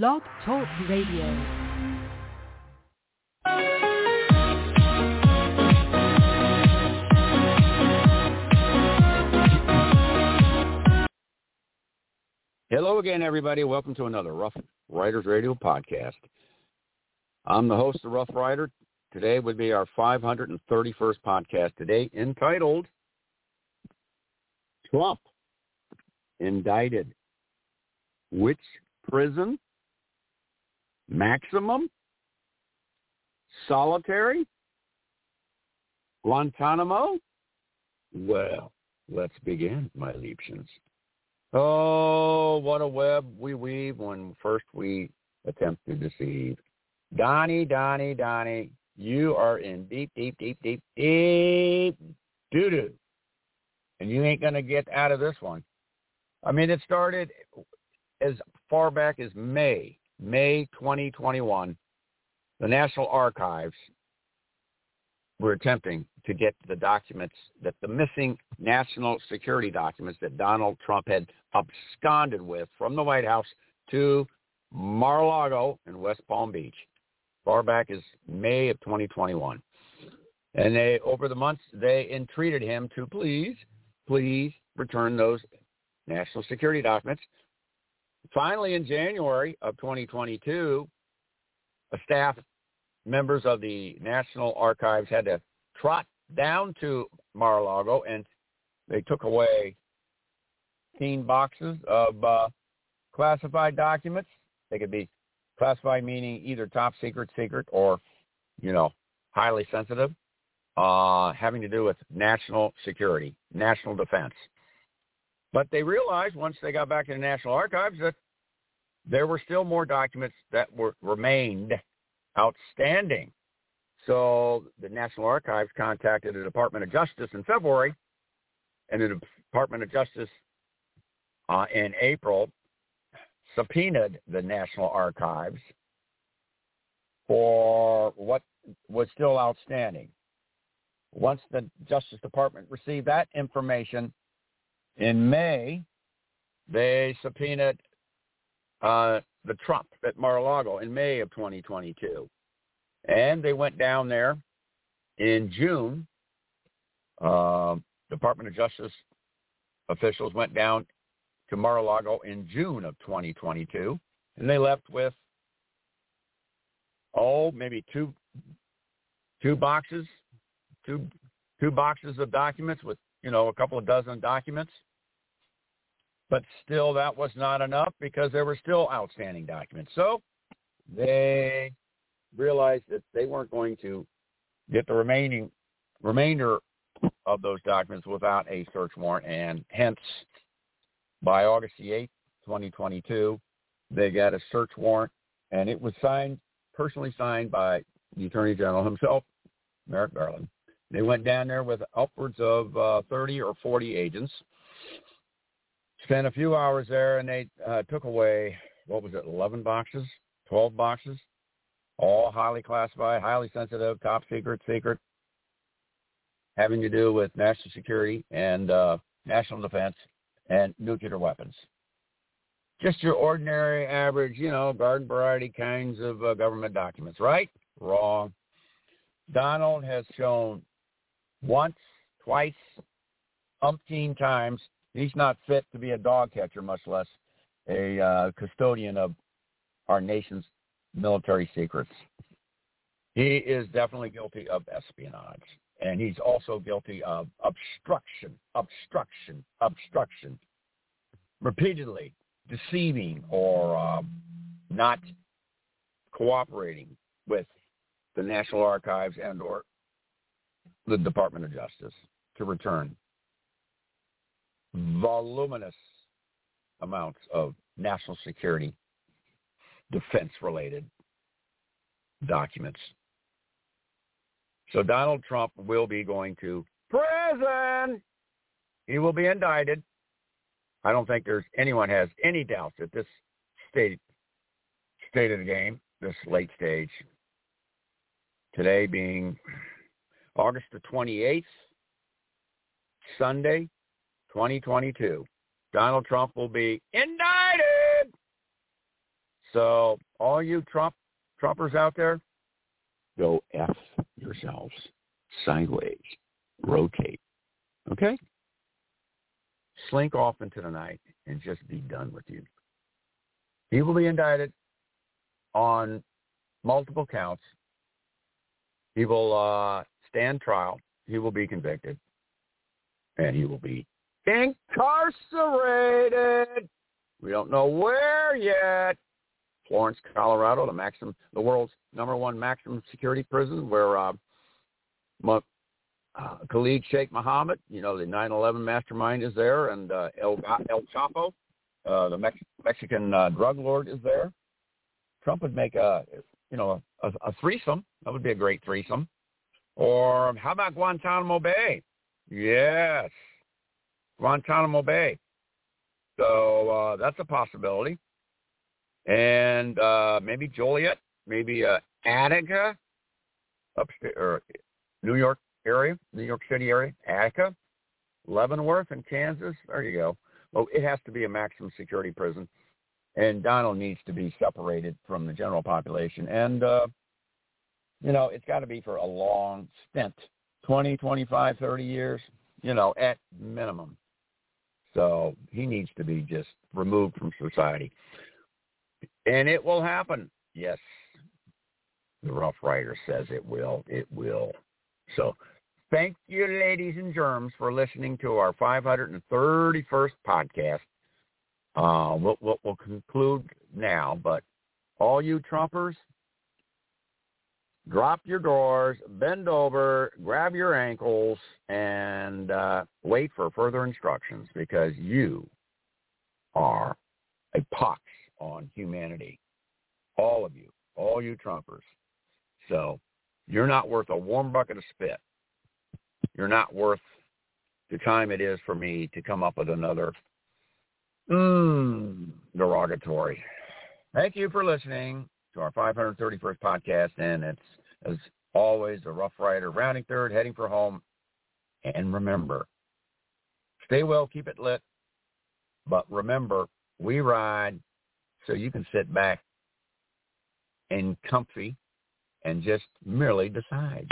Blog Talk Radio. Hello again, everybody. Welcome to another Rough Riders Radio podcast. I'm the host of Rough Rider. Today would be our 531st podcast today entitled Trump Indicted. Which prison? Maximum? Solitary? Guantanamo? Well, let's begin, my Liebchens. Oh, what a web we weave when first we attempt to deceive. Donnie, Donnie, Donnie, you are in deep, deep, deep, deep, deep doo-doo. And you ain't going to get out of this one. I mean, it started as far back as May, May 2021. The National Archives were attempting to get the documents that the missing national security documents that Donald Trump had absconded with from the White House to Mar-a-Lago in West Palm Beach, far back as May of 2021. And they, over the months, they entreated him to please, please return those national security documents. Finally, in January of 2022, a staff members of the National Archives had to trot down to Mar-a-Lago and they took away 15 boxes of uh, classified documents. They could be classified meaning either top secret, secret, or, you know, highly sensitive, uh, having to do with national security, national defense. But they realized once they got back to the National Archives that there were still more documents that were remained outstanding. So the National Archives contacted the Department of Justice in February, and the Department of Justice uh, in April subpoenaed the National Archives for what was still outstanding. Once the Justice Department received that information in May, they subpoenaed uh, the Trump at Mar-a-Lago in May of 2022. And they went down there in June. Uh, Department of Justice officials went down to Mar-a-Lago in June of 2022, and they left with oh maybe two two boxes, two two boxes of documents with you know a couple of dozen documents. But still, that was not enough because there were still outstanding documents. So they realized that they weren't going to get the remaining remainder of those documents without a search warrant, and hence, by August the 8th, 2022, they got a search warrant, and it was signed, personally signed by the Attorney General himself, Merrick Garland. They went down there with upwards of uh, 30 or 40 agents, spent a few hours there, and they uh, took away, what was it, 11 boxes, 12 boxes, all highly classified, highly sensitive, top secret, secret, having to do with national security and uh, national defense and nuclear weapons. Just your ordinary, average, you know, garden variety kinds of uh, government documents, right? Wrong. Donald has shown once, twice, umpteen times he's not fit to be a dog catcher, much less a uh, custodian of our nation's military secrets. He is definitely guilty of espionage, and he's also guilty of obstruction, obstruction, obstruction, repeatedly deceiving or uh, not cooperating with the National Archives and or the Department of Justice to return voluminous amounts of national security defense-related documents. So Donald Trump will be going to prison. He will be indicted. I don't think there's anyone has any doubts at this state state of the game, this late stage. Today being August the 28th, Sunday, 2022. Donald Trump will be indicted So all you Trump Trumpers out there, go F yourselves sideways, rotate. Okay? Slink off into the night and just be done with you. He will be indicted on multiple counts. He will uh, stand trial. He will be convicted. And he will be incarcerated. We don't know where yet. Florence, Colorado, the maximum, the world's number one maximum security prison, where uh, uh, Khalid Sheikh Mohammed, you know, the 9/11 mastermind is there, and uh, El El Chapo, uh, the Mex- Mexican uh, drug lord, is there. Trump would make a, you know, a, a threesome. That would be a great threesome. Or how about Guantanamo Bay? Yes, Guantanamo Bay. So uh, that's a possibility and uh, maybe Joliet, maybe uh, Attica, upstate or New York area, New York City area, Attica, Leavenworth in Kansas. There you go. Well, it has to be a maximum security prison, and Donald needs to be separated from the general population. And uh, you know, it's got to be for a long stint, 20, 25, 30 years, you know, at minimum. So he needs to be just removed from society. And it will happen. Yes. The Rough Rider says it will. It will. So thank you, ladies and germs, for listening to our 531st podcast. Uh, we'll, we'll, we'll conclude now, but all you Trumpers, drop your doors, bend over, grab your ankles, and uh, wait for further instructions because you are a pox on humanity. All of you, all you Trumpers. So you're not worth a warm bucket of spit. You're not worth the time it is for me to come up with another mm, derogatory. Thank you for listening to our 531st podcast, and it's as always a Rough Rider rounding third, heading for home. And remember, stay well, keep it lit. But remember, we ride so you can sit back and comfy and just merely decide.